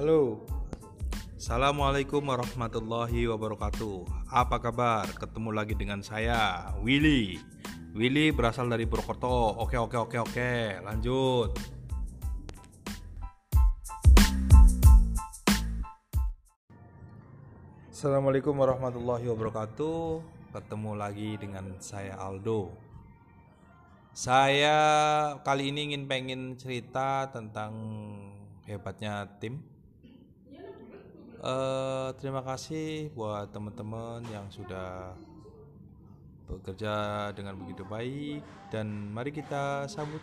Halo. Assalamualaikum warahmatullahi wabarakatuh. Apa kabar? Ketemu lagi dengan saya, Willy. Willy berasal dari Purwokerto. Oke, oke, oke, oke. Lanjut. Assalamualaikum warahmatullahi wabarakatuh. Ketemu lagi dengan saya Aldo. Saya kali ini ingin pengen cerita tentang hebatnya tim. Eh, terima kasih buat teman-teman yang sudah bekerja dengan begitu baik dan mari kita sambut